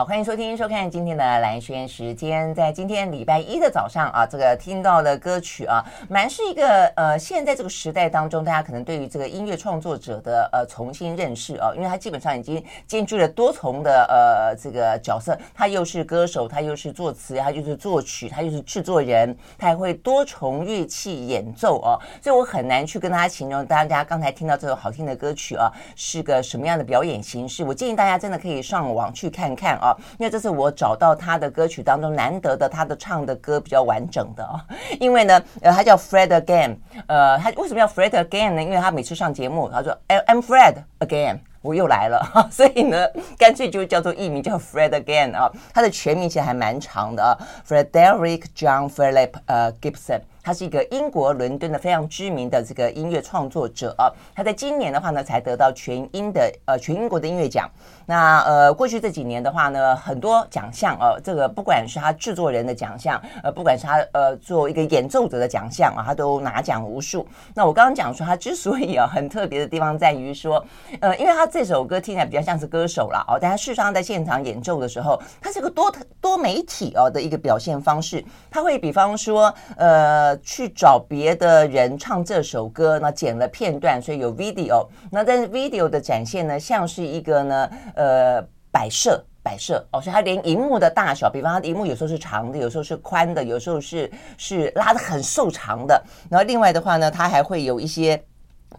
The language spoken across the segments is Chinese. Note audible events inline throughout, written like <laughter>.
好，欢迎收听、收看今天的蓝轩时间。在今天礼拜一的早上啊，这个听到的歌曲啊，蛮是一个呃，现在这个时代当中，大家可能对于这个音乐创作者的呃重新认识啊，因为他基本上已经兼具了多重的呃这个角色，他又是歌手，他又是作词，他就是作曲，他又是制作人，他还会多重乐器演奏哦、啊，所以我很难去跟大家形容大家刚才听到这首好听的歌曲啊，是个什么样的表演形式。我建议大家真的可以上网去看看。啊，因为这是我找到他的歌曲当中难得的，他的唱的歌比较完整的啊。<laughs> 因为呢，呃，他叫 Fred Again，呃，他为什么叫 Fred Again 呢？因为他每次上节目，他说 I'm Fred Again，我又来了，<laughs> 所以呢，干脆就叫做艺名叫 Fred Again 啊。他的全名其实还蛮长的啊，Frederick John Philip 呃 Gibson。他是一个英国伦敦的非常知名的这个音乐创作者啊，他在今年的话呢，才得到全英的呃全英国的音乐奖。那呃过去这几年的话呢，很多奖项啊，这个不管是他制作人的奖项，呃，不管是他呃做一个演奏者的奖项啊，他都拿奖无数。那我刚刚讲说他之所以啊很特别的地方在于说，呃，因为他这首歌听起来比较像是歌手了哦，但他事实上在现场演奏的时候，他是个多多媒体哦的一个表现方式，他会比方说呃。去找别的人唱这首歌，那剪了片段，所以有 video。那但是 video 的展现呢，像是一个呢，呃，摆设摆设哦，所以它连荧幕的大小，比方它荧幕有时候是长的，有时候是宽的，有时候是是拉的很瘦长的。然后另外的话呢，它还会有一些。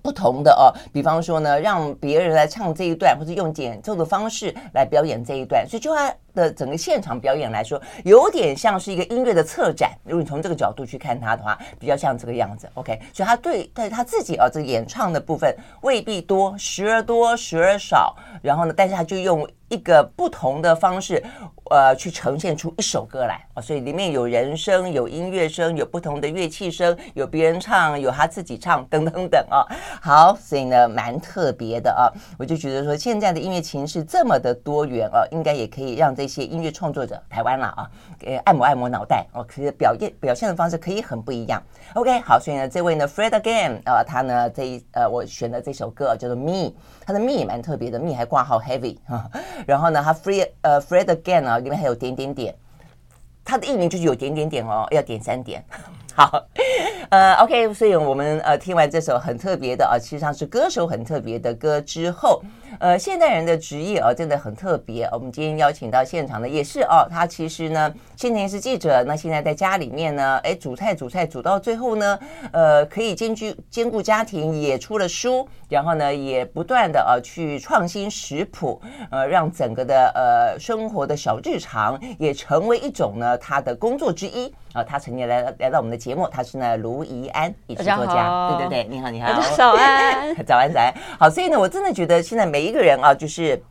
不同的哦，比方说呢，让别人来唱这一段，或者用演奏的方式来表演这一段，所以就他的整个现场表演来说，有点像是一个音乐的策展。如果你从这个角度去看他的话，比较像这个样子。OK，所以他对但是他自己啊，这演唱的部分未必多，时而多，时而少。然后呢，但是他就用一个不同的方式。呃，去呈现出一首歌来啊，所以里面有人声，有音乐声，有不同的乐器声，有别人唱，有他自己唱，等等等啊。好，所以呢，蛮特别的啊。我就觉得说，现在的音乐情势这么的多元啊，应该也可以让这些音乐创作者，台湾了啊，给按摩按摩脑袋哦，可以表现表现的方式可以很不一样。OK，好，所以呢，这位呢，Fred Again 啊，他呢这一呃，我选的这首歌叫做 Me，他的蜜也蛮特别的蜜还挂号 Heavy。然后呢，它 Free 呃 free Again 啊。里面还有点点点，它的艺名就是有点点点哦，要点三点。好，呃，OK，所以我们呃听完这首很特别的啊，实际上是歌手很特别的歌之后，呃，现代人的职业啊真的很特别。我们今天邀请到现场的也是哦，他其实呢先前是记者，那现在在家里面呢，哎，煮菜煮菜煮到最后呢，呃，可以兼具兼顾家庭，也出了书，然后呢也不断的啊去创新食谱，呃，让整个的呃生活的小日常也成为一种呢他的工作之一。啊，他曾经来来到我们的节目，他是呢卢怡安，也是作家，对对对，你好你好，早安 <laughs> 早安早安，好，所以呢，我真的觉得现在每一个人啊，就是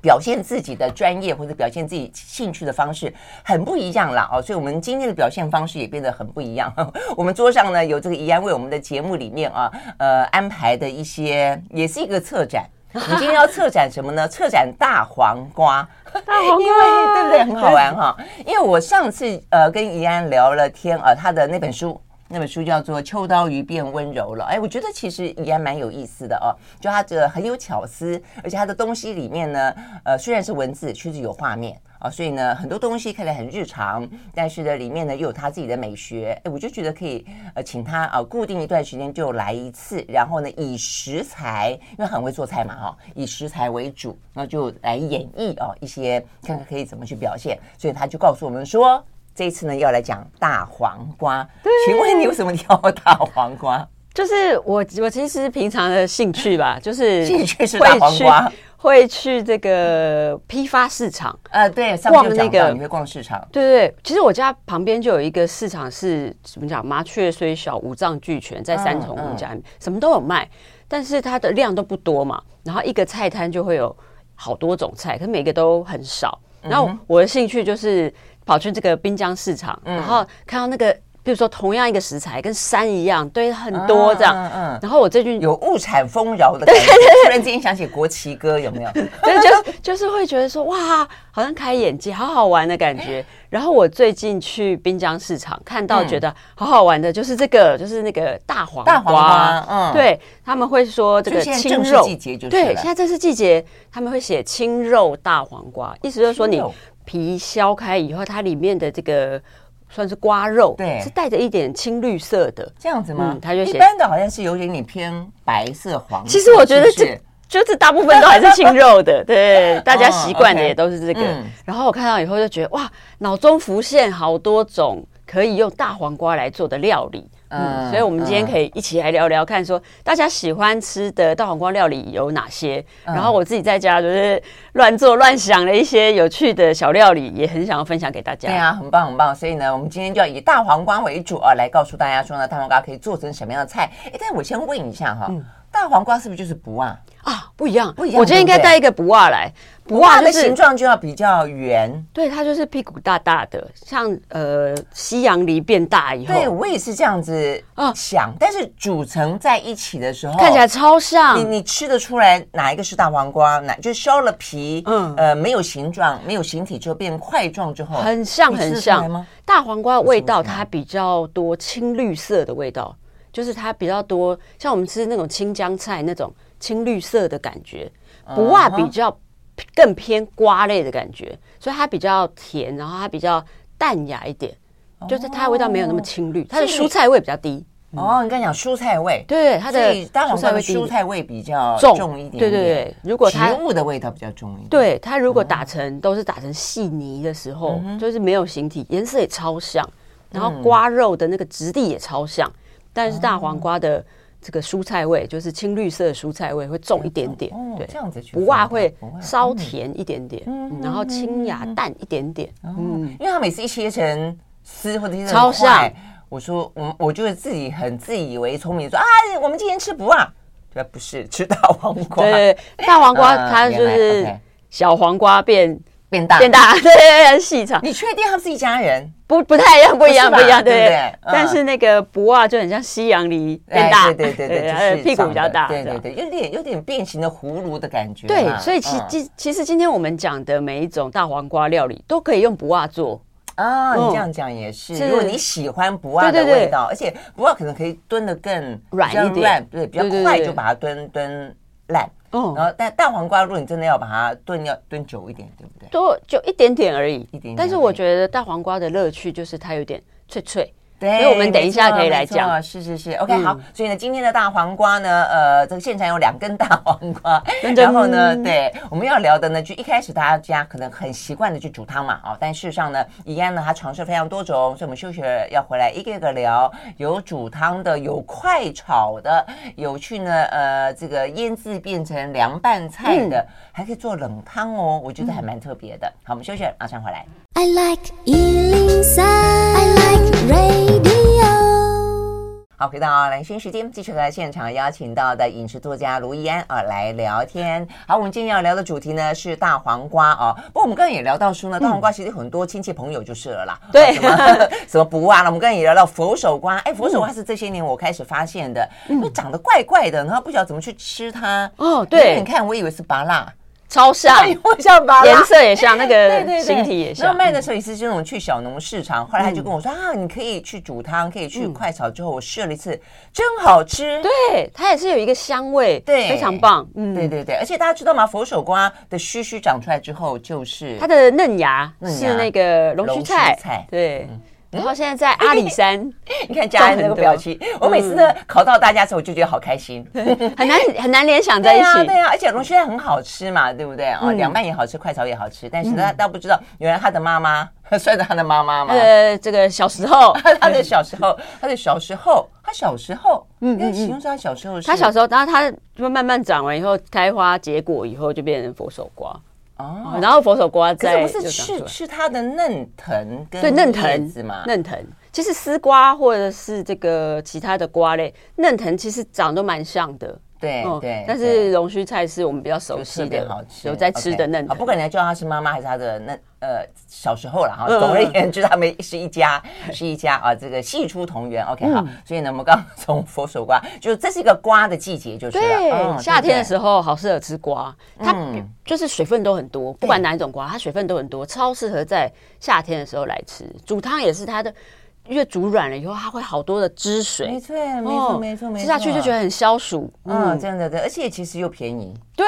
表现自己的专业或者表现自己兴趣的方式很不一样了哦，所以我们今天的表现方式也变得很不一样。<laughs> 我们桌上呢有这个怡安为我们的节目里面啊，呃安排的一些，也是一个策展。我们今天要策展什么呢？<laughs> 策展大黄瓜。大黄瓜，<laughs> 因为对不对？很好玩哈。因为我上次呃跟怡安聊了天啊，他的那本书，那本书叫做《秋刀鱼变温柔了》。哎，我觉得其实也蛮有意思的哦，就他这个很有巧思，而且他的东西里面呢，呃，虽然是文字，确实有画面。啊，所以呢，很多东西看起来很日常，但是呢，里面呢又有他自己的美学。哎，我就觉得可以呃，请他啊，固定一段时间就来一次，然后呢，以食材，因为很会做菜嘛，哈，以食材为主，然后就来演绎啊一些，看看可以怎么去表现。所以他就告诉我们说，这一次呢要来讲大黄瓜。对，请问你为什么挑大黄瓜？就是我，我其实平常的兴趣吧，<laughs> 就是兴趣是大黄瓜。会去这个批发市场，呃，对，逛那个，你会逛市场，对对对。其实我家旁边就有一个市场，是怎么讲？麻雀虽小，五脏俱全，在三重我们家里面，嗯嗯、什么都有卖，但是它的量都不多嘛。然后一个菜摊就会有好多种菜，可是每个都很少。然后我的兴趣就是跑去这个滨江市场，嗯、然后看到那个比如说同样一个食材，跟山一样堆很多这样。嗯嗯。然后我最近有物产丰饶的感觉，突然间想起国旗歌，有没有？<laughs> 对，就就是会觉得说哇，好像开眼界，好好玩的感觉。然后我最近去滨江市场看到，觉得好好玩的，就是这个，就是那个大黄瓜。大黄瓜，嗯，对，他们会说这个青肉季节，对，现在正是季节，他们会写青肉大黄瓜，意思就是说你皮削开以后，它里面的这个。算是瓜肉，对，是带着一点青绿色的，这样子吗？它就一般的好像是有点点偏白色黄色。其实我觉得这就是大部分都还是青肉的，对，<laughs> 大家习惯的也都是这个。然后我看到以后就觉得哇，脑中浮现好多种可以用大黄瓜来做的料理。嗯，所以，我们今天可以一起来聊聊，看说大家喜欢吃的大黄瓜料理有哪些。然后我自己在家就是乱做乱想了一些有趣的小料理，也很想要分享给大家。对啊，很棒很棒。所以呢，我们今天就要以大黄瓜为主啊，来告诉大家说呢，大黄瓜可以做成什么样的菜。哎，但我先问一下哈，大黄瓜是不是就是不啊？啊，不一样，不一样。我今天应该带一个不袜来，不袜的形状就要比较圆。对，它就是屁股大大的，像呃西洋梨变大以后。对，我也是这样子啊想，但是煮成在一起的时候，看起来超像。你你吃得出来哪一个是大黄瓜？哪就削了皮，嗯呃没有形状，没有形体之后变块状之后，很像很像。大黄瓜味道它比较多青绿色的味道，就是它比较多，像我们吃那种青江菜那种。青绿色的感觉，不袜比较更偏瓜类的感觉，所以它比较甜，然后它比较淡雅一点，就是它的味道没有那么青绿，它的蔬菜味比较低。哦，你刚才讲蔬菜味，对，它的大黄瓜的蔬菜味比较重一点，对对对。如果它植物的味道比较重一点，对，它如果打成都是打成细泥的时候，就是没有形体，颜色也超像，然后瓜肉的那个质地也超像，但是大黄瓜的。这个蔬菜味就是青绿色的蔬菜味会重一点点，对，这样子去不辣会稍甜一点点，然后清雅淡一点点，嗯，因为它每次一切成丝或者是超像，我说我我就会自己很自以为聪明说啊，我们今天吃不辣，对，不是吃大黄瓜，对，大黄瓜它就是小黄瓜变。变大，变大，<laughs> 对，细长。你确定他们是一家人？不，不太一样，不一样，不一样，对不对？但是那个不袜就很像西洋梨变大，对对对对，屁股比较大，对对对，有点有点变形的葫芦的感觉。对，所以其其其实今天我们讲的每一种大黄瓜料理都可以用不袜做啊。你这样讲也是，如果你喜欢不二的味道，而且不二可能可以炖的更软一点，对，比较快就把它炖炖烂。哦，然后但大黄瓜，如果你真的要把它炖，要炖久一点，对不对？多就一点点而已，一点点。但是我觉得大黄瓜的乐趣就是它有点脆脆。对，所以我们等一下可以来讲。是是是，OK，好。所以呢，今天的大黄瓜呢，呃，这个现场有两根大黄瓜，然后呢，对，我们要聊的呢，就一开始大家可能很习惯的去煮汤嘛，哦，但事实上呢，怡安呢，它尝试非常多种，所以我们休息了要回来一个一个聊，有煮汤的，有快炒的，有去呢，呃，这个腌制变成凉拌菜的，还可以做冷汤哦，我觉得还蛮特别的。好，我们休息了，马上回来。I like 103, I like radio。好，回到兰萱时间，继续和现场邀请到的饮食作家卢怡安啊来聊天。好，我们今天要聊的主题呢是大黄瓜啊。不过我们刚刚也聊到说呢，大黄瓜其实很多亲戚朋友就是了啦。对，<laughs> 什么 <laughs> 什么不啊了？我们刚刚也聊到佛手瓜，哎，佛手瓜是这些年我开始发现的，因为长得怪怪的，然后不晓得怎么去吃它。哦，对，你看，我以为是芭乐。超像，<laughs> 像吧，颜色也像，那个 <laughs> 形体也像。然后卖的时候也是这种去小农市场，后来他就跟我说啊，你可以去煮汤，可以去快炒。之后我试了一次，真好吃。对，它也是有一个香味，对，非常棒。嗯，对对对，而且大家知道吗？佛手瓜的须须长出来之后，就是它的嫩芽是那个龙须菜，对。然后现在在阿里山，<laughs> 你看家人那个表情，我每次呢考到大家的时候，我就觉得好开心，<laughs> 很难很难联想在一起。对呀，而且龙须菜很好吃嘛，对不对啊？凉拌也好吃，快炒也好吃。但是他倒不知道，原来他的妈妈 <laughs> 算是他的妈妈嘛？呃，这个小时候，他的小时候，他的小时候，他小时候，嗯嗯，形容说他小时候，他小时候，然后他就慢慢长完以后，开花结果以后，就变成佛手瓜。哦，然后佛手瓜在不是吃吃它的嫩藤跟对嫩藤子嘛？嫩藤。其实丝瓜或者是这个其他的瓜类，嫩藤其实长得蛮像的，对对。但是龙须菜是我们比较熟悉的，好吃，有在吃的嫩。不管你要叫他是妈妈还是他的那呃小时候了哈。总而言之，他们是一家 <laughs> 是一家啊，这个系出同源。OK 好，所以呢，我们刚刚从佛手瓜，就是这是一个瓜的季节，就是对夏天的时候好适合吃瓜，它就是水分都很多，不管哪一种瓜，它水分都很多，超适合在夏天的时候来吃。煮汤也是它的。因为煮软了以后，它会好多的汁水。没错，没错，没错，没错。吃下去就觉得很消暑。嗯，真的，对，而且其实又便宜。对，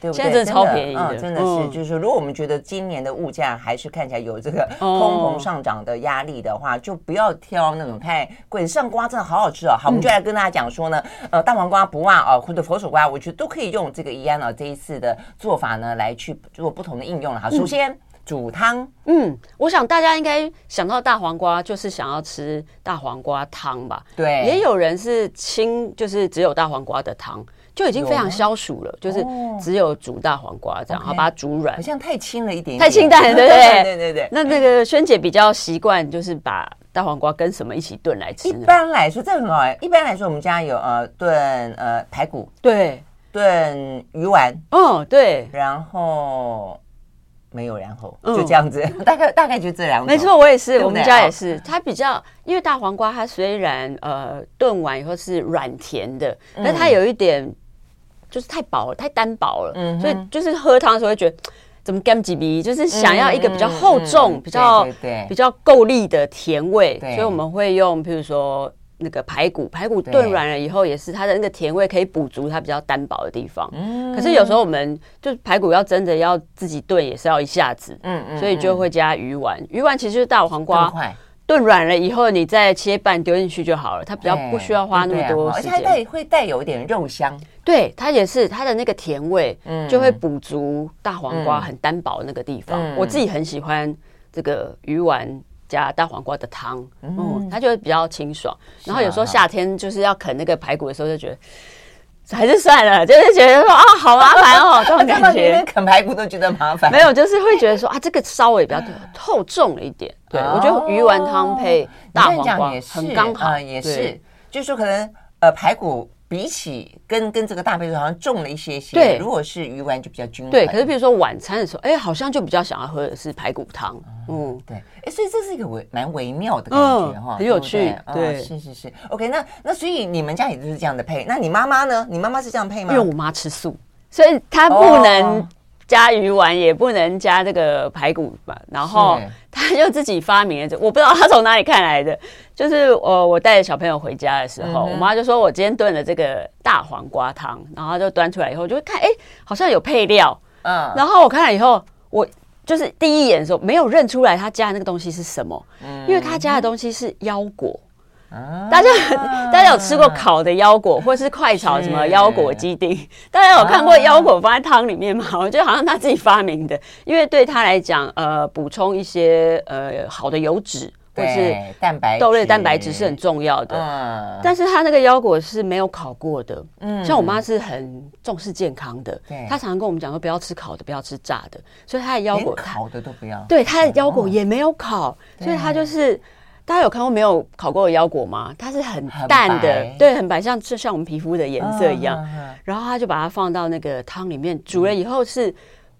对，现在真的超便宜的，真的是。就是说，如果我们觉得今年的物价还是看起来有这个通膨上涨的压力的话，就不要挑那种太贵。上瓜真的好好吃哦。好，我们就来跟大家讲说呢，呃，大黄瓜、不辣啊，或者佛手瓜，我觉得都可以用这个怡安啊这一次的做法呢来去做不同的应用了哈。首先。煮汤，嗯，我想大家应该想到大黄瓜，就是想要吃大黄瓜汤吧？对，也有人是清，就是只有大黄瓜的汤，就已经非常消暑了，就是只有煮大黄瓜这样，然后把它煮软，好像太清了一点，太清淡了，对不对？<laughs> 对对对。那那个萱姐比较习惯，就是把大黄瓜跟什么一起炖来吃？一般来说，这很好。一般来说，我们家有呃炖呃排骨，对，炖鱼丸，嗯，对，然后。没有，然后就这样子，嗯、<laughs> 大概大概就这两种。没错，我也是，我们家也是。它比较，因为大黄瓜它虽然呃炖完以后是软甜的，嗯、但它有一点就是太薄了，太单薄了，嗯、所以就是喝汤的时候会觉得 <tsk> 怎么干叽哔，就是想要一个比较厚重、比较对比较够力的甜味，所以我们会用，譬如说。那个排骨，排骨炖软了以后，也是它的那个甜味可以补足它比较单薄的地方。嗯，可是有时候我们就排骨要真的要自己炖，也是要一下子。嗯嗯，所以就会加鱼丸。鱼丸其实就是大黄瓜炖软了以后，你再切半丢进去就好了。它比较不需要花那么多时间，而且它带会带有一点肉香。对，它也是它的那个甜味，就会补足大黄瓜很单薄的那个地方。我自己很喜欢这个鱼丸。加大黄瓜的汤，嗯，它就会比较清爽。然后有时候夏天就是要啃那个排骨的时候，就觉得还是算了，<laughs> 就是觉得说啊，好麻烦哦，<laughs> 这种感觉。连啃排骨都觉得麻烦。没有，就是会觉得说啊，这个稍微比较厚重了一点。对，我觉得鱼丸汤配大黄瓜很刚好，也是，就是说可能呃排骨。比起跟跟这个大排骨好像重了一些些，对。如果是鱼丸就比较均衡。对，可是比如说晚餐的时候，哎，好像就比较想要喝的是排骨汤。嗯，对。哎，所以这是一个微蛮微妙的感觉哈，很有趣。对，是是是。OK，那那所以你们家也就是这样的配？那你妈妈呢？你妈妈是这样配吗？因为我妈吃素，所以她不能。加鱼丸也不能加这个排骨吧，然后他就自己发明了这，我不知道他从哪里看来的。<laughs> 就是我我带着小朋友回家的时候，我妈就说我今天炖了这个大黄瓜汤，然后就端出来以后就会看，哎，好像有配料，嗯，然后我看了以后，我就是第一眼的时候没有认出来他加的那个东西是什么，嗯。因为他加的东西是腰果。大家 <laughs> 大家有吃过烤的腰果，或是快炒什么腰果鸡丁？<laughs> 大家有看过腰果放在汤里面吗？我觉得好像他自己发明的，因为对他来讲，呃，补充一些呃好的油脂或是蛋白豆类蛋白质是很重要的。嗯，但是他那个腰果是没有烤过的。嗯，像我妈是很重视健康的，她常常跟我们讲说不要吃烤的，不要吃炸的，所以她的腰果烤的都不要。对，她的腰果也没有烤，所以她就是。大家有看过没有烤过的腰果吗？它是很淡的，白对，很白，像就像我们皮肤的颜色一样。Uh, uh, uh, 然后他就把它放到那个汤里面煮了以后是，是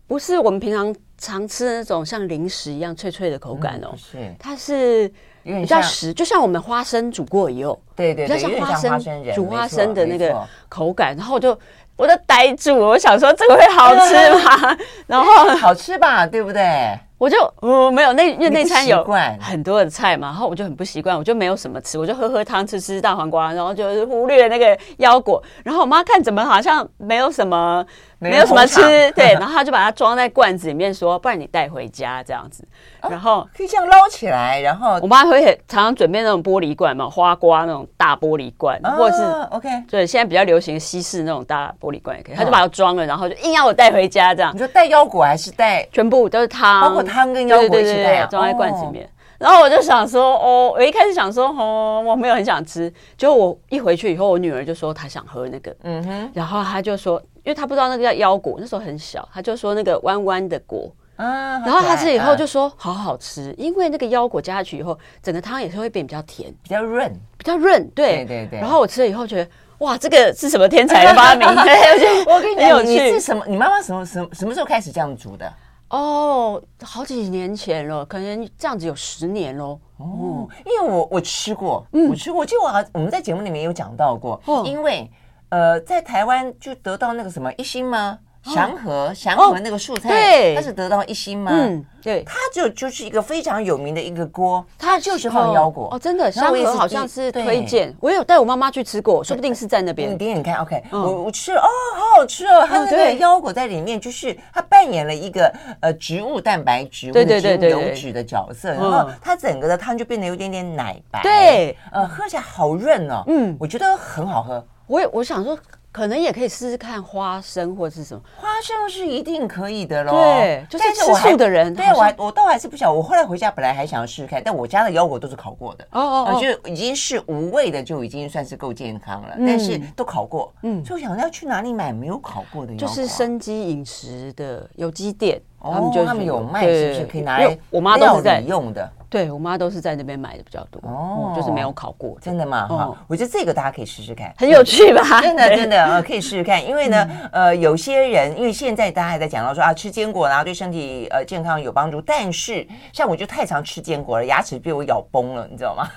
不是我们平常常吃的那种像零食一样脆脆的口感哦？嗯、是，它是比较实，就像我们花生煮过以后，对对，对，比较像花生，花生煮花生的那个口感。然后我就我都呆住了，我想说这个会好吃吗？<laughs> 然后好吃吧，对不对？我就呃没有那因为那餐有很多的菜嘛，然后我就很不习惯，我就没有什么吃，我就喝喝汤，吃吃大黄瓜，然后就是忽略那个腰果。然后我妈看怎么好像没有什么没有什么吃，对，然后他就把它装在罐子里面说，不然你带回家这样子。然后、哦、可以这样捞起来，然后我妈会常常准备那种玻璃罐嘛，花瓜那种大玻璃罐，哦、或者是 OK，对，现在比较流行西式那种大玻璃罐也可以。他就把它装了，然后就硬要我带回家这样。你说带腰果还是带全部都是汤，包括。汤跟腰果一起带，装在罐子里面。哦、然后我就想说，哦，我一开始想说，哦，我没有很想吃。结果我一回去以后，我女儿就说她想喝那个，嗯哼。然后她就说，因为他不知道那个叫腰果，那时候很小，他就说那个弯弯的果。啊。然后他吃以后就说好好吃，因为那个腰果加下去以后，整个汤也是会变比较甜，比较润，比较润。对对对对。然后我吃了以后觉得。哇，这个是什么天才的 <laughs> 发明？<laughs> 我跟你讲，你是什么？你妈妈什么什么什么时候开始这样煮的？哦，好几年前了，可能这样子有十年喽。哦，因为我我吃过，嗯，我吃过，就我好我们在节目里面有讲到过，哦，因为呃，在台湾就得到那个什么一星吗？祥和祥和那个素菜，对，它是得到一星吗？嗯，对，它就就是一个非常有名的一个锅，它就是放腰果。哦，真的，祥和好像是推荐，我有带我妈妈去吃过，说不定是在那边。你点点看，OK，我我吃了，哦，好好吃哦，它那个腰果在里面，就是它扮演了一个呃植物蛋白质、植物油脂的角色，然后它整个的汤就变得有点点奶白，对，呃，喝起来好润哦，嗯，我觉得很好喝。我也我想说。可能也可以试试看花生或者是什么，花生是一定可以的喽。对，就是吃素的人，对我还我倒还是不晓得。我后来回家本来还想要试试看，但我家的腰果都是烤过的，哦哦哦，就已经是无味的，就已经算是够健康了。但是都烤过，嗯，所以我想要去哪里买没有烤过的腰果？就是生机饮食的有机店，他们就他们有卖，是不是可以拿来我妈都是在用的？对，我妈都是在那边买的比较多哦、嗯，就是没有烤过，真的吗？哈、哦，我觉得这个大家可以试试看，很有趣吧？真的真的啊，可以试试看，因为呢，嗯、呃，有些人因为现在大家还在讲到说啊，吃坚果然后对身体呃健康有帮助，但是像我就太常吃坚果了，牙齿被我咬崩了，你知道吗？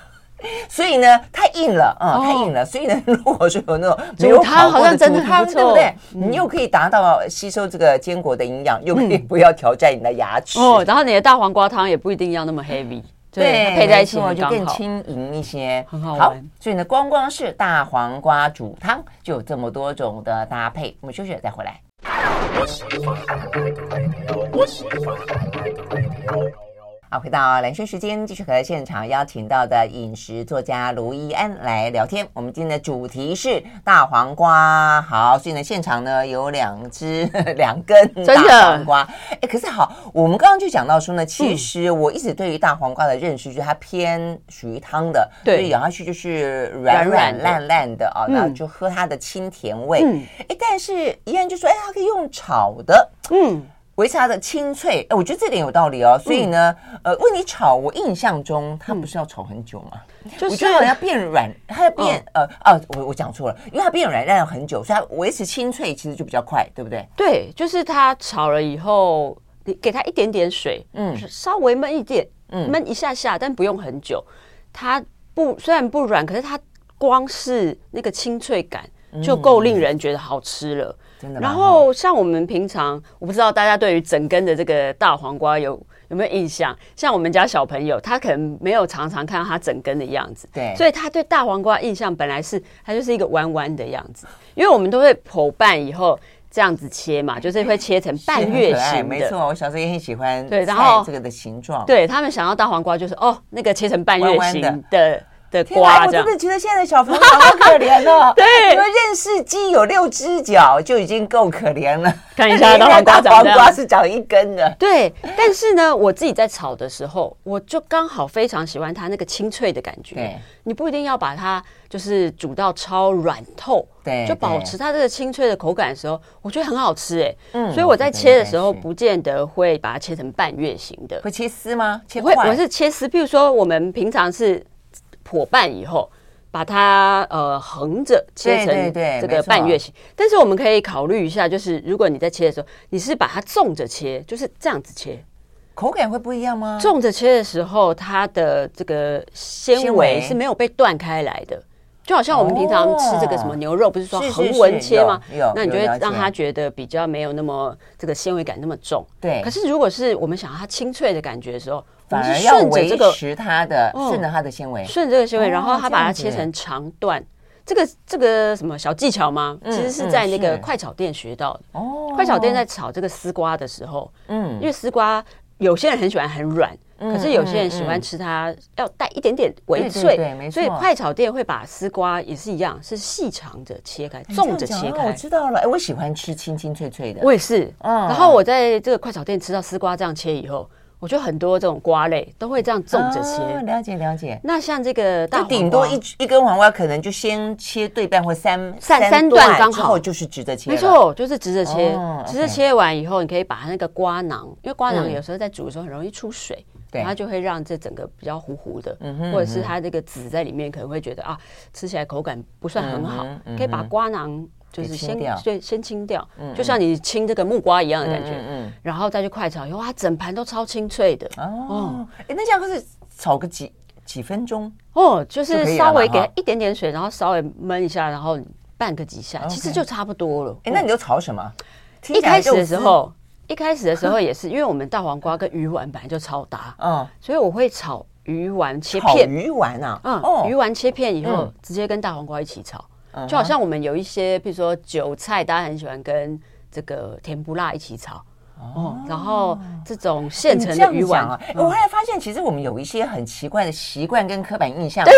所以呢，太硬了，嗯，太硬了。所以呢，<laughs> 如果说有那种没有烤过的猪汤，对不对？你又可以达到吸收这个坚果的营养，又可以不要挑战你的牙齿。哦，然后你的大黄瓜汤也不一定要那么 heavy，对，配在一起就更轻盈一些，很好玩。所以呢，光光是大黄瓜煮汤就有这么多种的搭配。我们休息了再回来。好，回到兰萱时间，继续和现场邀请到的饮食作家卢一安来聊天。我们今天的主题是大黄瓜。好，所以呢，现场呢有两只 <laughs> 两根大黄瓜。哎，可是好，我们刚刚就讲到说呢，其实我一直对于大黄瓜的认识就是它偏属于汤的，对，所以咬下去就是软软烂烂的啊，然后就喝它的清甜味。哎、嗯，但是一安就说，哎，它可以用炒的，嗯。维持它的清脆，哎，我觉得这点有道理哦。所以呢，嗯、呃，问你炒，我印象中它不是要炒很久吗？就是、我觉得好像要变软，它要变、哦、呃啊，我我讲错了，因为它变软要很久，所以它维持清脆其实就比较快，对不对？对，就是它炒了以后，你给它一点点水，嗯，稍微焖一点，嗯，焖一下下，但不用很久。它不虽然不软，可是它光是那个清脆感就够令人觉得好吃了。嗯然后像我们平常，我不知道大家对于整根的这个大黄瓜有有没有印象？像我们家小朋友，他可能没有常常看到它整根的样子，对，所以他对大黄瓜印象本来是它就是一个弯弯的样子，因为我们都会剖半以后这样子切嘛，<laughs> 就是会切成半月形的。没错，我小时候也很喜欢。对，然后这个的形状，对他们想要大黄瓜就是哦，那个切成半月形的。的瓜，我真的觉得现在的小朋友好可怜哦。<laughs> 对，因为认识鸡有六只脚就已经够可怜了。看一下 <laughs> 大黄瓜，黄瓜是长一根的。对，但是呢，我自己在炒的时候，我就刚好非常喜欢它那个清脆的感觉。对，你不一定要把它就是煮到超软透，对，就保持它这个清脆的口感的时候，我觉得很好吃哎。嗯，所以我在切的时候，不见得会把它切成半月形的。会切丝吗？切会？我是切丝。譬如说，我们平常是。剖半以后，把它呃横着切成这个半月形。但是我们可以考虑一下，就是如果你在切的时候，你是把它纵着切，就是这样子切，口感会不一样吗？纵着切的时候，它的这个纤维是没有被断开来的，就好像我们平常吃这个什么牛肉，不是说横纹切吗？那你就会让它觉得比较没有那么这个纤维感那么重。对。可是如果是我们想要它清脆的感觉的时候。反而要维持它的，顺着它的纤维，顺着这个纤维，然后它把它切成长段。这个这个什么小技巧吗？其实是在那个快炒店学到的。哦，快炒店在炒这个丝瓜的时候，嗯，因为丝瓜有些人很喜欢很软，可是有些人喜欢吃它要带一点点微脆，对，没错。所以快炒店会把丝瓜也是一样，是细长着切开，纵着切开。我知道了，哎，我喜欢吃清清脆脆的。我也是，嗯。然后我在这个快炒店吃到丝瓜这样切以后。我觉得很多这种瓜类都会这样纵着切。哦、了解了解。那像这个大黄，顶多一一根黄瓜可能就先切对半或三三三段刚好，就是直着切。没错，就是直着切。哦、直着切完以后，你可以把它那个瓜囊，因为瓜囊有时候在煮的时候很容易出水，嗯、它就会让这整个比较糊糊的，嗯、或者是它这个籽在里面可能会觉得啊，吃起来口感不算很好，嗯、可以把瓜囊。就是先对先清掉，就像你清这个木瓜一样的感觉，嗯，然后再去快炒，哇，整盘都超清脆的。哦。哎，那这样可是炒个几几分钟哦，就是稍微给一点点水，然后稍微焖一下，然后拌个几下，其实就差不多了。哎，那你就炒什么？一开始的时候，一开始的时候也是，因为我们大黄瓜跟鱼丸本来就超搭，嗯，所以我会炒鱼丸切片，鱼丸啊，嗯，鱼丸切片以后直接跟大黄瓜一起炒。就好像我们有一些，比如说韭菜，大家很喜欢跟这个甜不辣一起炒哦。然后这种现成的鱼丸啊，我后来发现，其实我们有一些很奇怪的习惯跟刻板印象。<laughs> 对，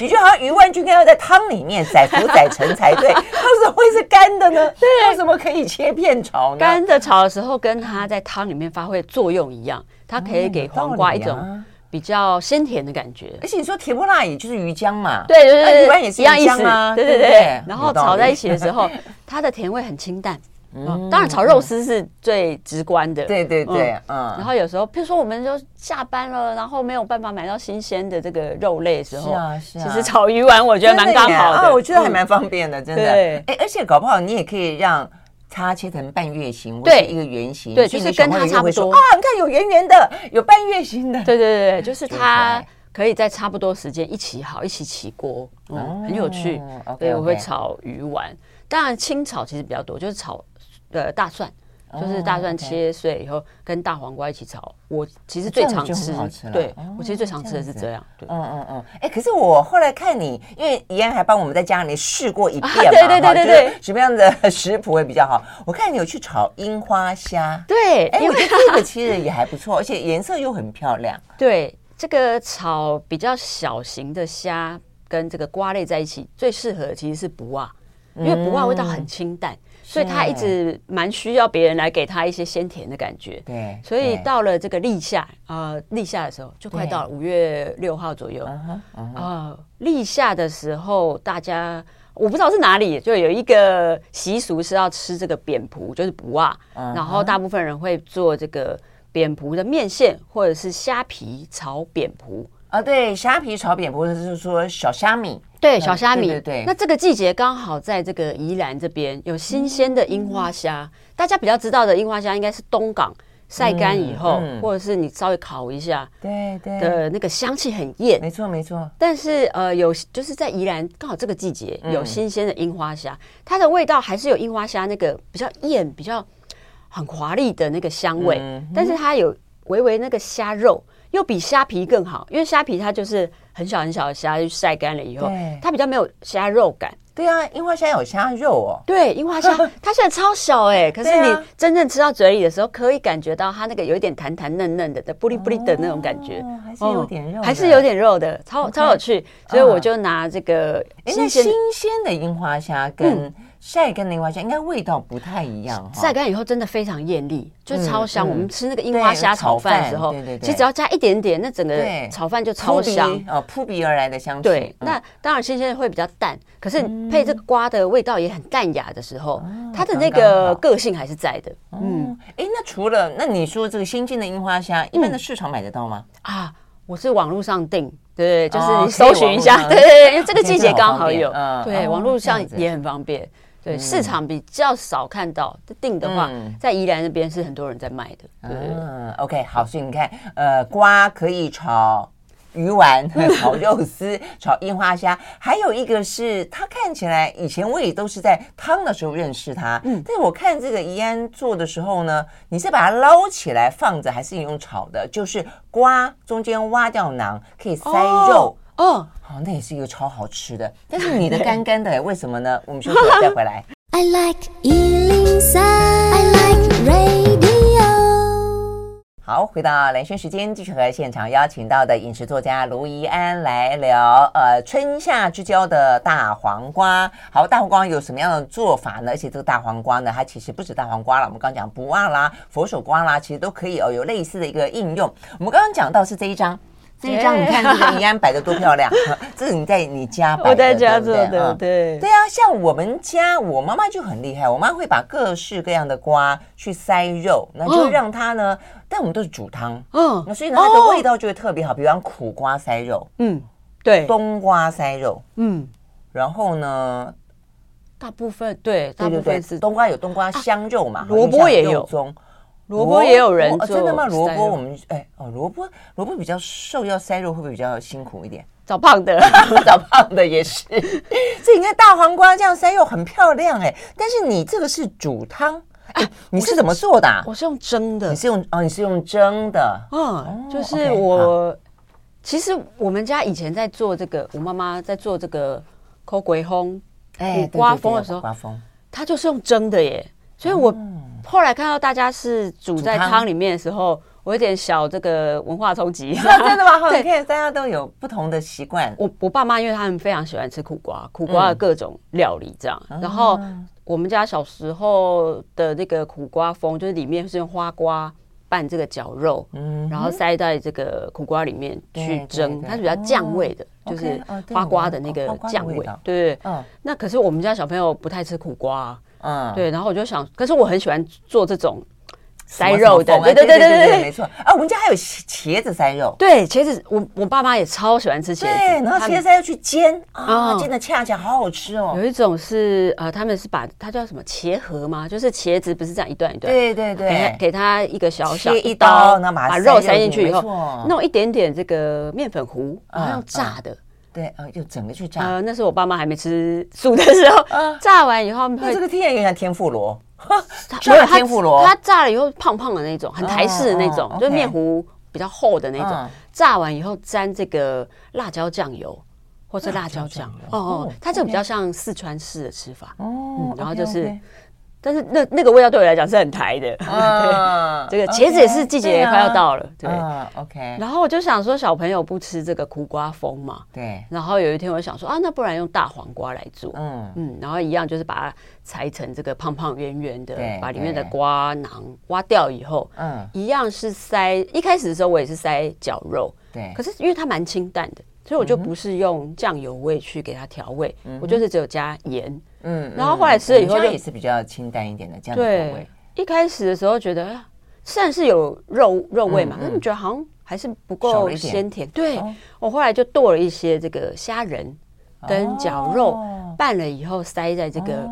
你就好像鱼丸就应该要在汤里面宰浮宰成才对，它怎么会是干的呢？对，为什么可以切片炒呢？干的炒的时候，跟它在汤里面发挥作用一样，它可以给黄瓜一种。比较鲜甜的感觉，而且你说甜不辣也就是鱼浆嘛，对对对，鱼丸也是一样意思。啊，对？对对。然后炒在一起的时候，它的甜味很清淡。嗯，当然炒肉丝是最直观的，对对对，嗯。然后有时候，譬如说我们就下班了，然后没有办法买到新鲜的这个肉类的时候，是啊是啊，其实炒鱼丸我觉得蛮刚好的，我觉得还蛮方便的，真的。对，哎，而且搞不好你也可以让。它切成半月形，或者一个圆形，对，就是跟它差不多啊。你看有圆圆的，有半月形的，对对对，就是它可以在差不多时间一起好，一起起锅，嗯，很有趣。所以我会炒鱼丸，当然清炒其实比较多，就是炒呃大蒜。就是大蒜切碎以后，跟大黄瓜一起炒。我其实最常吃，对，我其实最常吃的是这样。对，嗯嗯嗯。哎，可是我后来看你，因为怡安还帮我们在家里试过一遍嘛，对对对对对，什么样的 <laughs> 食谱会比较好？我看你有去炒樱花虾，对，哎，我觉得这个其实也还不错，而且颜色又很漂亮。<laughs> 对，这个炒比较小型的虾跟这个瓜类在一起，最适合的其实是不辣，因为不辣味道很清淡。所以他一直蛮需要别人来给他一些鲜甜的感觉。对，所以到了这个立夏，呃，立夏的时候就快到了五月六号左右。啊，立夏的时候，大家我不知道是哪里，就有一个习俗是要吃这个扁蒲，就是卜啊。然后大部分人会做这个扁蒲的面线，或者是虾皮炒扁蒲。啊，对，虾皮炒扁蒲就是说小虾米。对，小虾米。对，对，对，那这个季节刚好在这个宜兰这边有新鲜的樱花虾。嗯、大家比较知道的樱花虾应该是东港晒干以后，或者是你稍微烤一下，对对的那个香气很艳。没错没错。但是呃，有就是在宜兰刚好这个季节有新鲜的樱花虾，嗯、它的味道还是有樱花虾那个比较艳、比较很华丽的那个香味，但是它有微微那个虾肉。又比虾皮更好，因为虾皮它就是很小很小的虾，晒干了以后，它比较没有虾肉感。对啊，樱花虾有虾肉哦。对，樱花虾 <laughs> 它现在超小哎、欸，可是你真正吃到嘴里的时候，可以感觉到它那个有一点弹弹嫩嫩的、的不离不离的那种感觉，哦、还是有点肉、哦，还是有点肉的，超超有趣。所以我就拿这个新鲜的樱花虾跟、嗯。晒干的樱花虾应该味道不太一样，晒干以后真的非常艳丽，就超香。我们吃那个樱花虾炒饭的时候，其实只要加一点点，那整个炒饭就超香哦，扑鼻而来的香气。对，那当然新鲜的会比较淡，可是配这个瓜的味道也很淡雅的时候，它的那个个性还是在的。嗯，哎，那除了那你说这个新进的樱花虾，一般的市场买得到吗？啊，我是网络上订，对，就是你搜寻一下，对对对，因为这个季节刚好有，对，网络上也很方便。对，市场比较少看到，定的话，在宜兰那边是很多人在卖的。嗯，OK，好，所以你看，呃，瓜可以炒鱼丸、炒肉丝、炒樱花虾，还有一个是它看起来以前我也都是在汤的时候认识它，嗯，但是我看这个宜安做的时候呢，你是把它捞起来放着，还是你用炒的？就是瓜中间挖掉囊，可以塞肉。哦，好，那也是一个超好吃的，但是你的 <laughs> 干干的，为什么呢？我们休息再回来。<laughs> I like 103, I like radio。好，回到蓝轩时间，继续和现场邀请到的饮食作家卢怡安来聊，呃，春夏之交的大黄瓜。好，大黄瓜有什么样的做法呢？而且这个大黄瓜呢，它其实不止大黄瓜了，我们刚刚讲不二啦、佛手瓜啦，其实都可以哦，有类似的一个应用。我们刚刚讲到是这一张。这一张你看这个怡安摆的多漂亮，<laughs> 这是你在你家摆的，我在家做的，对对，对对啊，像我们家我妈妈就很厉害，我妈会把各式各样的瓜去塞肉，那就让它呢，但我们都是煮汤，嗯，那所以呢它的味道就会特别好，比方苦瓜塞肉，嗯，对，冬瓜塞肉，嗯，然后呢，大部分对，大部分是。冬瓜有冬瓜香肉嘛，萝卜也有。萝卜也有人做，真的吗？萝卜我们哎哦，萝卜萝卜比较瘦，要塞肉会不会比较辛苦一点？找胖的，<laughs> 找胖的也是。<laughs> 所以你看大黄瓜这样塞肉很漂亮哎，但是你这个是煮汤，哎，你是怎么做的？我是用蒸的，你是用哦，你是用蒸的，嗯，就是我其实我们家以前在做这个，我妈妈在做这个抠鬼烘哎，刮风的时候，刮风，它就是用蒸的耶，所以我。后来看到大家是煮在汤里面的时候，我有点小这个文化冲击。<laughs> 真的吗？<laughs> 对，大家都有不同的习惯。我我爸妈因为他们非常喜欢吃苦瓜，苦瓜的各种料理这样。然后我们家小时候的那个苦瓜风，就是里面是用花瓜拌这个绞肉，嗯，然后塞在这个苦瓜里面去蒸，它是比较酱味的，就是花瓜的那个酱味。对对，嗯。那可是我们家小朋友不太吃苦瓜。嗯，对，然后我就想，可是我很喜欢做这种塞肉的，对对对对对，没错。啊，我们家还有茄子塞肉，对，茄子，我我爸妈也超喜欢吃茄子，对，然后茄子塞肉去煎啊，煎的恰恰好好吃哦。有一种是呃，他们是把它叫什么茄盒吗？就是茄子不是这样一段一段，对对对，给给它一个小小一刀，然后把肉塞进去以后，弄一点点这个面粉糊，然后用炸的。对，呃，就整个去炸。呃，那是我爸妈还没吃素的时候，炸完以后，那这个听起来有点像天妇罗，<laughs> 炸天妇罗，它炸了以后胖胖的那种，很台式的那种，就是面糊比较厚的那种。炸完以后沾这个辣椒酱油，或者辣椒酱。哦哦，它这个比较像四川式的吃法。哦，然后就是。但是那那个味道对我来讲是很台的，<laughs> 对，这个茄子也是季节快要到了，对，OK。然后我就想说，小朋友不吃这个苦瓜风嘛，对。然后有一天我想说啊，那不然用大黄瓜来做，嗯嗯，然后一样就是把它裁成这个胖胖圆圆的，把里面的瓜囊挖掉以后，嗯，一样是塞。一开始的时候我也是塞绞肉，对。可是因为它蛮清淡的，所以我就不是用酱油味去给它调味，我就是只有加盐。嗯，然后后来吃了以后就也是比较清淡一点的这样的口味。一开始的时候觉得，虽然是有肉肉味嘛，但是觉得好像还是不够鲜甜。对，我后来就剁了一些这个虾仁跟绞肉，拌了以后塞在这个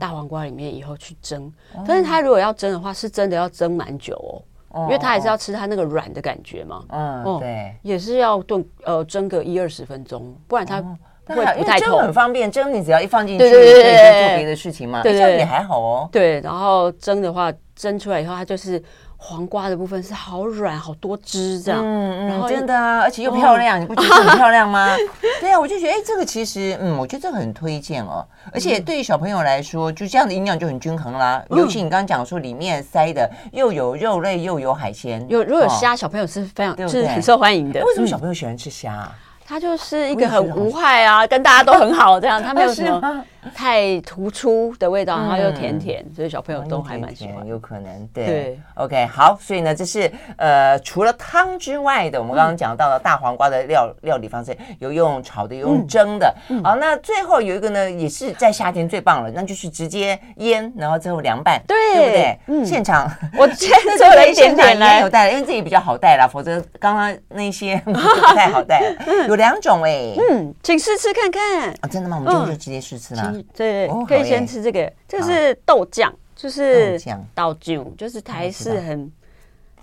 大黄瓜里面以后去蒸。但是它如果要蒸的话，是真的要蒸蛮久哦，因为它还是要吃它那个软的感觉嘛。嗯，对，也是要炖呃蒸个一二十分钟，不然它。会不太透，很方便，蒸你只要一放进去，就可以做别的事情嘛。对，这样也还好哦。对，然后蒸的话，蒸出来以后，它就是黄瓜的部分是好软，好多汁这样。嗯嗯，真的啊，而且又漂亮，你不觉得很漂亮吗？<laughs> 对啊，我就觉得，哎，这个其实，嗯，我觉得这个很推荐哦。而且对于小朋友来说，就这样的营养就很均衡啦。尤其你刚刚讲说，里面塞的又有肉类，又有海鲜，有如果有虾，小朋友是非常是很受欢迎的。为什么小朋友喜欢吃虾啊？它就是一个很无害啊，跟大家都很好这样，他没有什么太突出的味道，然后又甜甜，所以小朋友都还蛮喜欢。有可能，对，OK，好，所以呢，这是呃，除了汤之外的，我们刚刚讲到了大黄瓜的料料理方式，有用炒的，有用蒸的。好，那最后有一个呢，也是在夏天最棒了，那就是直接腌，然后最后凉拌，对不对？嗯，现场我 <laughs> 现在做了一点点来，有带，因为这里比较好带啦，否则刚刚那些 <laughs> 不太好带。<laughs> 有两种哎，嗯，请试吃看看啊！真的吗？我们就直接试吃啦。对，可以先吃这个，这个是豆酱，就是豆酱，就是台式很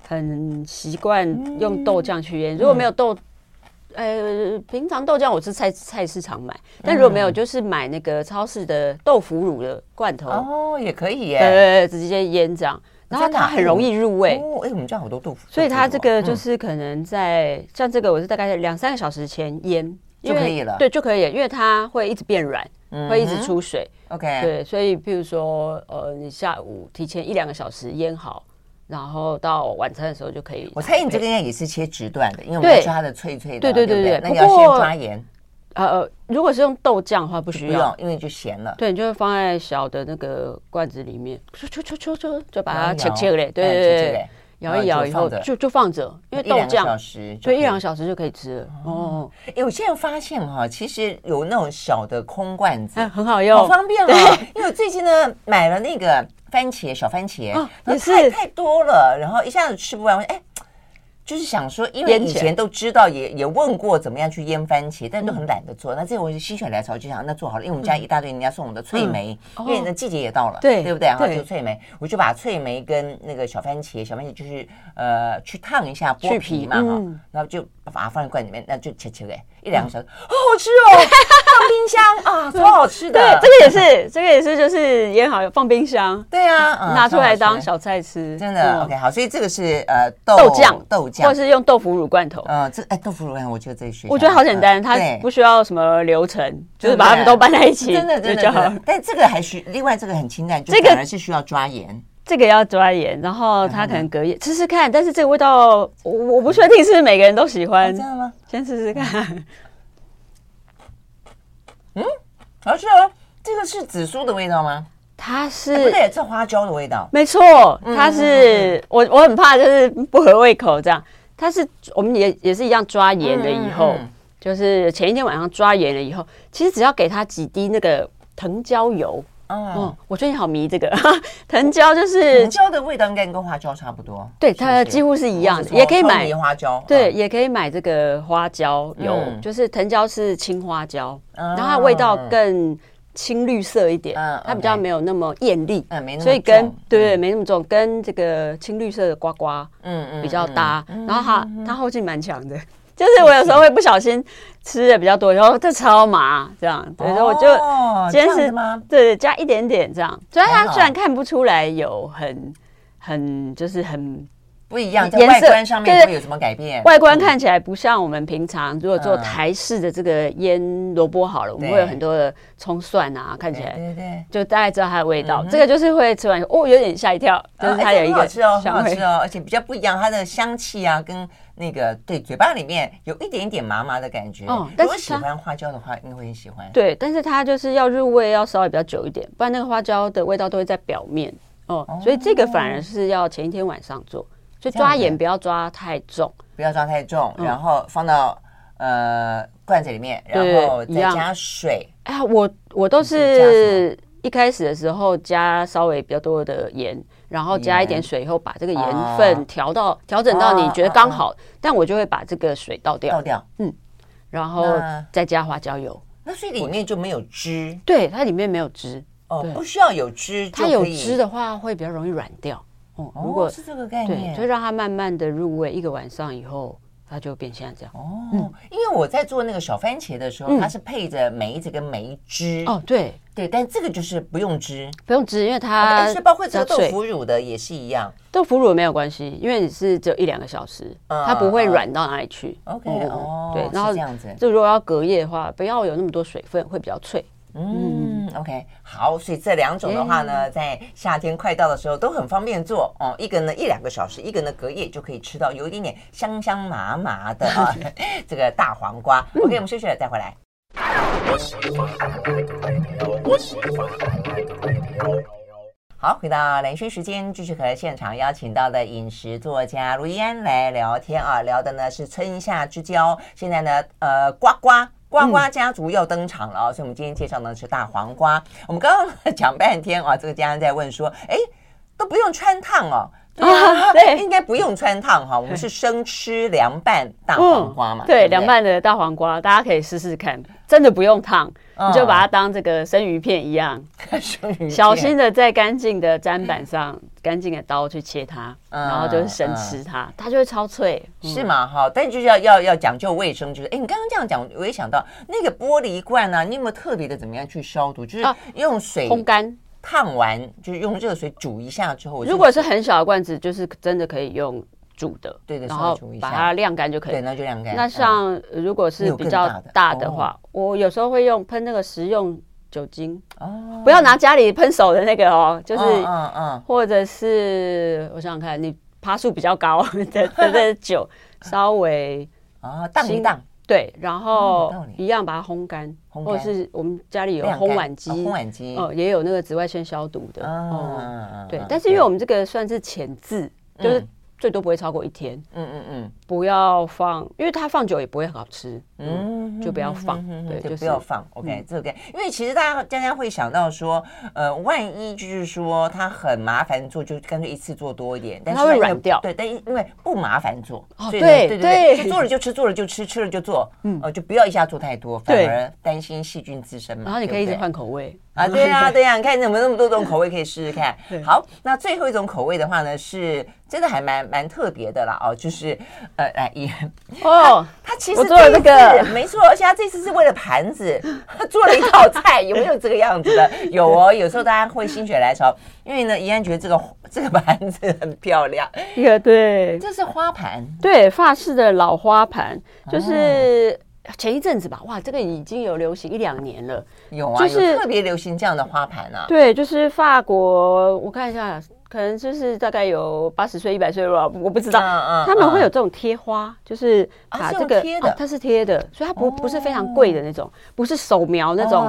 很习惯用豆酱去腌。如果没有豆，呃，平常豆酱我是菜菜市场买，但如果没有，就是买那个超市的豆腐乳的罐头哦，也可以耶。直接腌这样，然后它很容易入味。哦，哎，我们家好多豆腐，所以它这个就是可能在像这个，我是大概两三个小时前腌就可以了。对，就可以，因为它会一直变软。会一直出水，嗯，OK，对，所以譬如说，呃，你下午提前一两个小时腌好，然后到晚餐的时候就可以。我猜你这个应该也是切直段的，因为我们要吃它的脆脆的，对对对对。那你要先抓盐。呃，如果是用豆酱的话，不需要，不用，因为就咸了。对，你就会放在小的那个罐子里面，就把它切切嘞，对对对，摇一摇以后就就放着，因为豆酱，就一两个小时就可以吃了。哦，哎，我现在发现哈，其实有那种小的空罐子，很好用，好方便哦。<laughs> 因为我最近呢买了那个番茄小番茄，也是太多了，然后一下子吃不完。我哎。就是想说，因为以前都知道，也也问过怎么样去腌番茄，但都很懒得做。那这回我就心血来潮，就想那做好了，因为我们家一大堆人家送我们的脆梅，因为那季节也到了，对对不对？然后就脆梅，我就把脆梅跟那个小番茄，小番茄就是呃去烫一下剥皮嘛哈，然后就把它放在罐里面，那就切切哎。一两个小时，好好吃哦！<laughs> 放冰箱啊，超好吃的。对，这个也是，这个也是，就是腌好放冰箱。对啊，拿出来当小菜吃，真的 OK 好。所以这个是呃豆酱，豆酱，或是用豆腐乳罐头。嗯，这哎豆腐乳罐头，我觉得这学，我觉得好简单，它不需要什么流程，就是把它们都拌在一起，真的真的。但这个还需另外这个很清淡，这个是需要抓盐。这个要抓盐，然后它可能隔夜吃吃看，但是这个味道我我不确定是每个人都喜欢。真的吗？先试试看。嗯，好吃哦。这个是紫苏的味道吗？它是，不对，这花椒的味道。没错，它是我我很怕就是不合胃口这样。它是我们也也是一样抓盐了以后，就是前一天晚上抓盐了以后，其实只要给它几滴那个藤椒油。哦，我最近好迷这个 <laughs> 藤椒，就是藤椒的味道应该跟花椒差不多。对，它几乎是一样的，也可以买花椒。对，也可以买这个花椒油，就是藤椒是青花椒，然后它味道更青绿色一点，它比较没有那么艳丽，嗯，没那么，所以跟对对，没那么重，跟这个青绿色的瓜瓜，嗯嗯，比较搭。然后它它后劲蛮强的。<laughs> 就是我有时候会不小心吃的比较多，然后它超麻这样，所以说我就今天是对加一点点这样，所以它虽然看不出来有很很就是很不一样，在外观上面会有什么改变？外观看起来不像我们平常如果做台式的这个腌萝卜好了，我们会有很多的葱蒜啊，看起来对对，就大概知道它的味道。这个就是会吃完哦，有点吓一跳，就是它有一个好吃哦，好吃哦，而且比较不一样，它的香气啊跟。那个对，嘴巴里面有一点点麻麻的感觉。哦，但是如果喜欢花椒的话，应该会很喜欢。对，但是它就是要入味，要稍微比较久一点，不然那个花椒的味道都会在表面。哦，哦，所以这个反而是要前一天晚上做，就抓盐不要抓太重，不要抓太重，然后放到呃罐子里面，然后再加水。哎呀，我我都是一开始的时候加稍微比较多的盐。然后加一点水以后，把这个盐分调到调整到你觉得刚好，但我就会把这个水倒掉，倒掉，嗯，然后再加花椒油。那所以里面就没有汁？对，它里面没有汁。哦，不需要有汁，它有汁的话会比较容易软掉。哦，如果是这个概念，就让它慢慢的入味，一个晚上以后。它就变现在这样。哦，因为我在做那个小番茄的时候，它是配着梅子跟梅汁。哦，对。对，但这个就是不用汁，不用汁，因为它是包括这个豆腐乳的也是一样，豆腐乳没有关系，因为你是只有一两个小时，它不会软到哪里去。OK 哦，对，然后这样子，就如果要隔夜的话，不要有那么多水分，会比较脆。嗯，OK，好，所以这两种的话呢，在夏天快到的时候都很方便做哦。一个呢一两个小时，一个呢隔夜就可以吃到有一点点香香麻麻的啊，<laughs> 这个大黄瓜。OK，我们休息了再回来。好，回到兰萱时间，继续和现场邀请到的饮食作家卢怡安来聊天啊，聊的呢是春夏之交。现在呢，呃，瓜瓜。瓜瓜家族要登场了，哦，所以我们今天介绍的是大黄瓜。我们刚刚讲半天啊，这个家人在问说，哎，都不用穿烫哦。对，啊，<laughs> 对，应该不用穿烫哈，我们是生吃凉拌大黄瓜嘛。对，凉拌的大黄瓜，大家可以试试看，真的不用烫。你就把它当这个生鱼片一样，<laughs> 小心的在干净的砧板上，干净的刀去切它，然后就是生吃它，它就会超脆，是吗？哈，但就是要要要讲究卫生，就是哎，你刚刚这样讲，我也想到那个玻璃罐呢，你有没有特别的怎么样去消毒？就是用水烘干，烫完就是用热水煮一下之后，如果是很小的罐子，就是真的可以用。煮的，对的，然后把它晾干就可以。对，那就晾干。那像如果是比较大的？话，我有时候会用喷那个食用酒精哦，不要拿家里喷手的那个哦，就是嗯嗯，或者是我想想看，你爬树比较高的 <laughs> 的的酒，稍微啊荡一荡，对，然后一样把它烘干，或者是我们家里有烘碗机，烘碗机。哦，也有那个紫外线消毒的哦，对，但是因为我们这个算是浅渍，就是。最多不会超过一天。嗯嗯嗯，不要放，因为它放久也不会很好吃。嗯，就不要放。对，就不要放。OK，这个，因为其实大家大家会想到说，呃，万一就是说它很麻烦做，就干脆一次做多一点。但是它会软掉。对，但因为不麻烦做。哦，对对对，就做了就吃，做了就吃，吃了就做。嗯，就不要一下做太多，反而担心细菌滋生嘛。然后你可以一直换口味。啊，对呀，对呀，你看有没有那么多种口味可以试试看。<laughs> 好，那最后一种口味的话呢，是真的还蛮蛮特别的啦哦，就是呃，来一哦，<laughs> 他其实做了这个没错，而且他这次是为了盘子，他 <laughs> 做了一道菜，有没有这个样子的？有哦，有时候大家会心血来潮，因为呢，怡安觉得这个这个盘子很漂亮，<laughs> 一个对，这是花盘，对，法式的老花盘，就是。前一阵子吧，哇，这个已经有流行一两年了。有啊，就是特别流行这样的花盘啊。对，就是法国，我看一下，可能就是大概有八十岁、一百岁了，我不知道。嗯嗯。他们会有这种贴花，就是把这个它是贴的，所以它不不是非常贵的那种，不是手描那种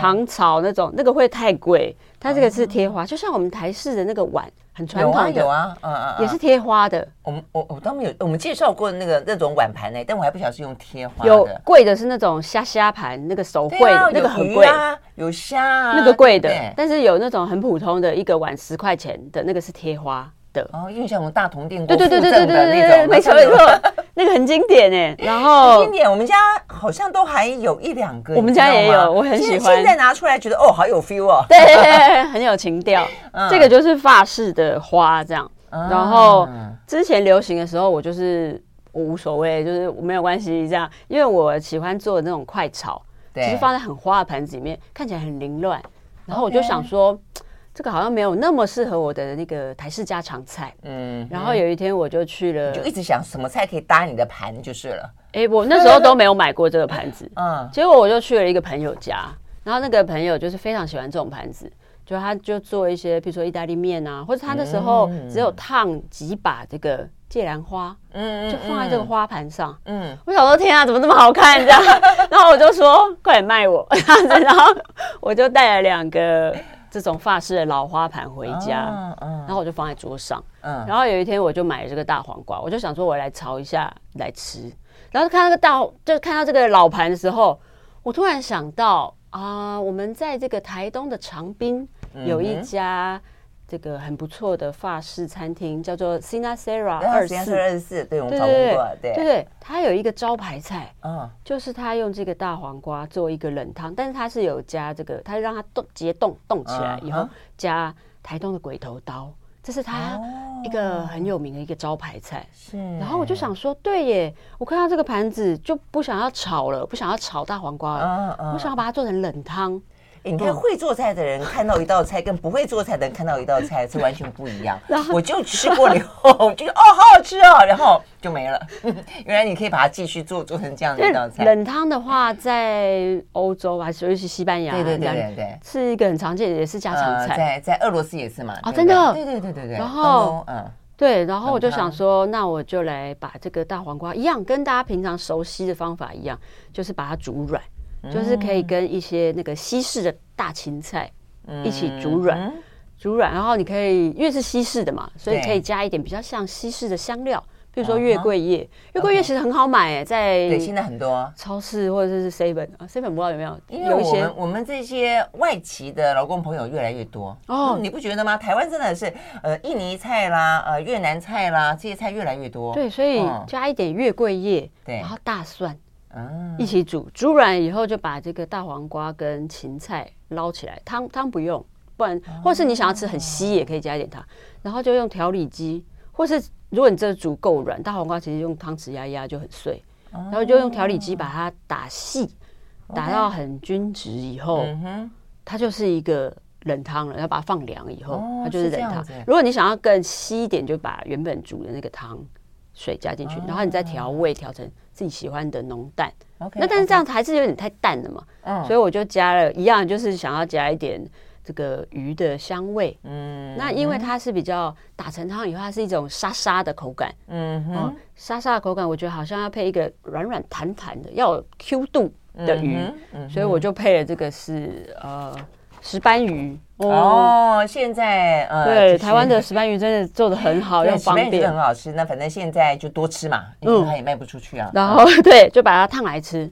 唐朝那种，那个会太贵。它这个是贴花，就像我们台式的那个碗。很传统的有啊，嗯嗯，也是贴花的。我们我我都没有，我们介绍过那个那种碗盘呢，但我还不晓得是用贴花的。有贵的是那种虾虾盘，那个手绘的那个很贵，有虾啊，那个贵的。但是有那种很普通的一个碗十块钱的那个是贴花的。哦，因为像我们大同电锅，对对对对对对对，没错没错，<laughs> 那个很经典哎。然后经典，我们家好像都还有一两个，我们家也有，我很喜欢。现在拿出来觉得哦，好有 feel 哦，对，<laughs> 很有情调。这个就是法式的花这样。然后之前流行的时候，我就是我无所谓，就是没有关系这样，因为我喜欢做那种快炒，其实放在很花的盘子里面，看起来很凌乱。然后我就想说。这个好像没有那么适合我的那个台式家常菜，嗯，然后有一天我就去了，就一直想什么菜可以搭你的盘就是了。哎，我那时候都没有买过这个盘子，<laughs> 嗯，结果我就去了一个朋友家，然后那个朋友就是非常喜欢这种盘子，就他就做一些，比如说意大利面啊，或者他那时候只有烫几把这个芥兰花，嗯，就放在这个花盘上，嗯，我想说天啊，怎么这么好看这样，<laughs> 然后我就说快点卖我，<laughs> 然后我就带了两个。这种法式的老花盘回家，然后我就放在桌上。然后有一天我就买了这个大黄瓜，我就想说我来炒一下来吃。然后看到这个大，就看到这个老盘的时候，我突然想到啊，我们在这个台东的长滨有一家。这个很不错的法式餐厅叫做 Sinasera 二四。二十四，对，我们讨论过，对对。对，它有一个招牌菜，嗯，就是它用这个大黄瓜做一个冷汤，但是它是有加这个，它让它冻结冻冻起来以后加台东的鬼头刀，这是它一个很有名的一个招牌菜。是，然后我就想说，对耶，我看到这个盘子就不想要炒了，不想要炒大黄瓜了，我想要把它做成冷汤。你看会做菜的人看到一道菜，跟不会做菜的人看到一道菜是完全不一样。<laughs> 我就吃过了以后，我觉得哦，好好吃哦，然后就没了。<laughs> 原来你可以把它继续做，做成这样的一道菜。冷汤的话，在欧洲还是尤其西班牙，对对对对对，是一个很常见，也是家常菜。在在俄罗斯也是嘛。哦，真的。对对对对对。然后，嗯，对，然后我就想说，那我就来把这个大黄瓜一样，跟大家平常熟悉的方法一样，就是把它煮软。就是可以跟一些那个西式的大芹菜一起煮软，煮软，然后你可以因为是西式的嘛，所以可以加一点比较像西式的香料，比如说月桂叶。月桂叶其实很好买，在对现在很多超市或者是 seven 啊，seven 不知道有没有？因为我们我们这些外籍的劳工朋友越来越多哦，你不觉得吗？台湾真的是呃印尼菜啦，呃越南菜啦，这些菜越来越多。对，所以加一点月桂叶，对，然后大蒜。一起煮，煮软以后就把这个大黄瓜跟芹菜捞起来，汤汤不用，不然或是你想要吃很稀也可以加一点汤，然后就用调理机，或是如果你这煮够软，大黄瓜其实用汤匙压压就很碎，然后就用调理机把它打细，打到很均质以后，它就是一个冷汤了，要把它放凉以后，它就是冷汤。如果你想要更稀一点，就把原本煮的那个汤水加进去，然后你再调味调成。自己喜欢的浓淡，OK，那但是这样还是有点太淡了嘛，嗯，所以我就加了一样，就是想要加一点这个鱼的香味，嗯，那因为它是比较打成汤以后，它是一种沙沙的口感，嗯哼，沙沙的口感，我觉得好像要配一个软软弹弹的，要有 Q 度的鱼，所以我就配了这个是呃石斑鱼。哦，现在呃，对，台湾的石斑鱼真的做的很好，<laughs> 又方便，很好吃。那反正现在就多吃嘛，因为它也卖不出去啊。然后对，就把它烫来吃，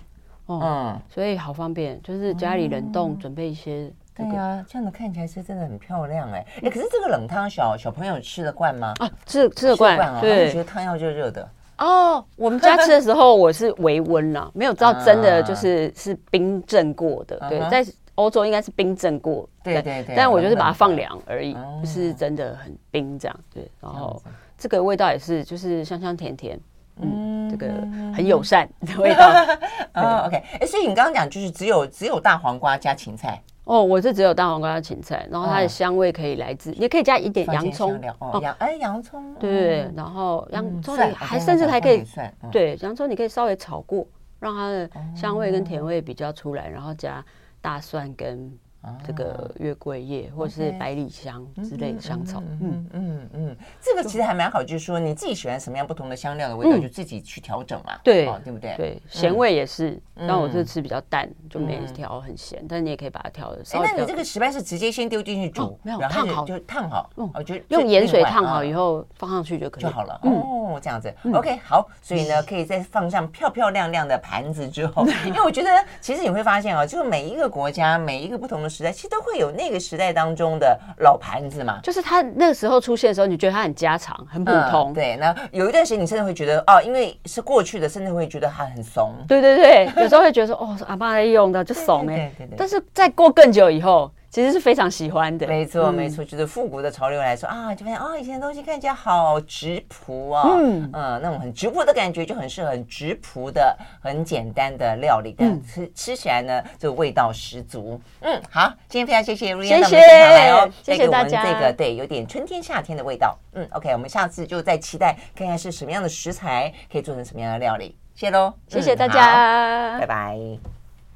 嗯，所以好方便，就是家里冷冻准备一些。对呀，这样子看起来是真的很漂亮哎哎，可是这个冷汤小小朋友吃得惯吗？啊，吃吃得惯啊，对，觉得汤要热热的。哦，我们家吃的时候我是微温啦，没有知道真的就是是冰镇过的，对，在。欧洲应该是冰镇过，对对对，但我就是把它放凉而已，不是真的很冰这样。对，然后这个味道也是，就是香香甜甜，嗯，这个很友善的味道。<laughs> 哦，OK，哎，所以你刚刚讲就是只有只有大黄瓜加芹菜。哦，我是只有大黄瓜加芹菜，然后它的香味可以来自，也可以加一点洋葱。哦，洋哎洋葱，对对对，然后洋葱你还甚至还可以，对，洋葱你可以稍微炒过，让它的香味跟甜味比较出来，然后加。大蒜跟这个月桂叶或者是百里香之类的香草，嗯嗯嗯，这个其实还蛮好，就是说你自己喜欢什么样不同的香料的味道，就自己去调整嘛，对，对不对？对，咸味也是，但我这次比较淡，就没调很咸，但你也可以把它调的。哎，那你这个石斑是直接先丢进去煮，没有烫好就烫好，我觉得用盐水烫好以后放上去就可以就好了。哦，这样子，OK，好，所以呢，可以再放上漂漂亮亮的盘子之后，<laughs> 因为我觉得其实你会发现啊，就是每一个国家每一个不同的时代，其实都会有。那个时代当中的老盘子嘛，就是它那个时候出现的时候，你觉得它很家常、很普通。嗯、对，那有一段时间你甚至会觉得哦，因为是过去的，甚至会觉得它很怂。对对对，有时候会觉得说哦，阿妈在用的就怂哎。对对对。但是再过更久以后。其实是非常喜欢的，没错没错，就是复古的潮流来说啊，就发现啊，以前的东西看起来好直朴啊，嗯嗯，那种很直朴的感觉就很适合很质朴的、很简单的料理，但吃吃起来呢，就味道十足。嗯，好，今天非常谢谢 Ryan 到我们现场来哦，谢谢大家。这个对，有点春天夏天的味道。嗯，OK，我们下次就再期待看看是什么样的食材可以做成什么样的料理。谢喽，谢谢大家，拜拜。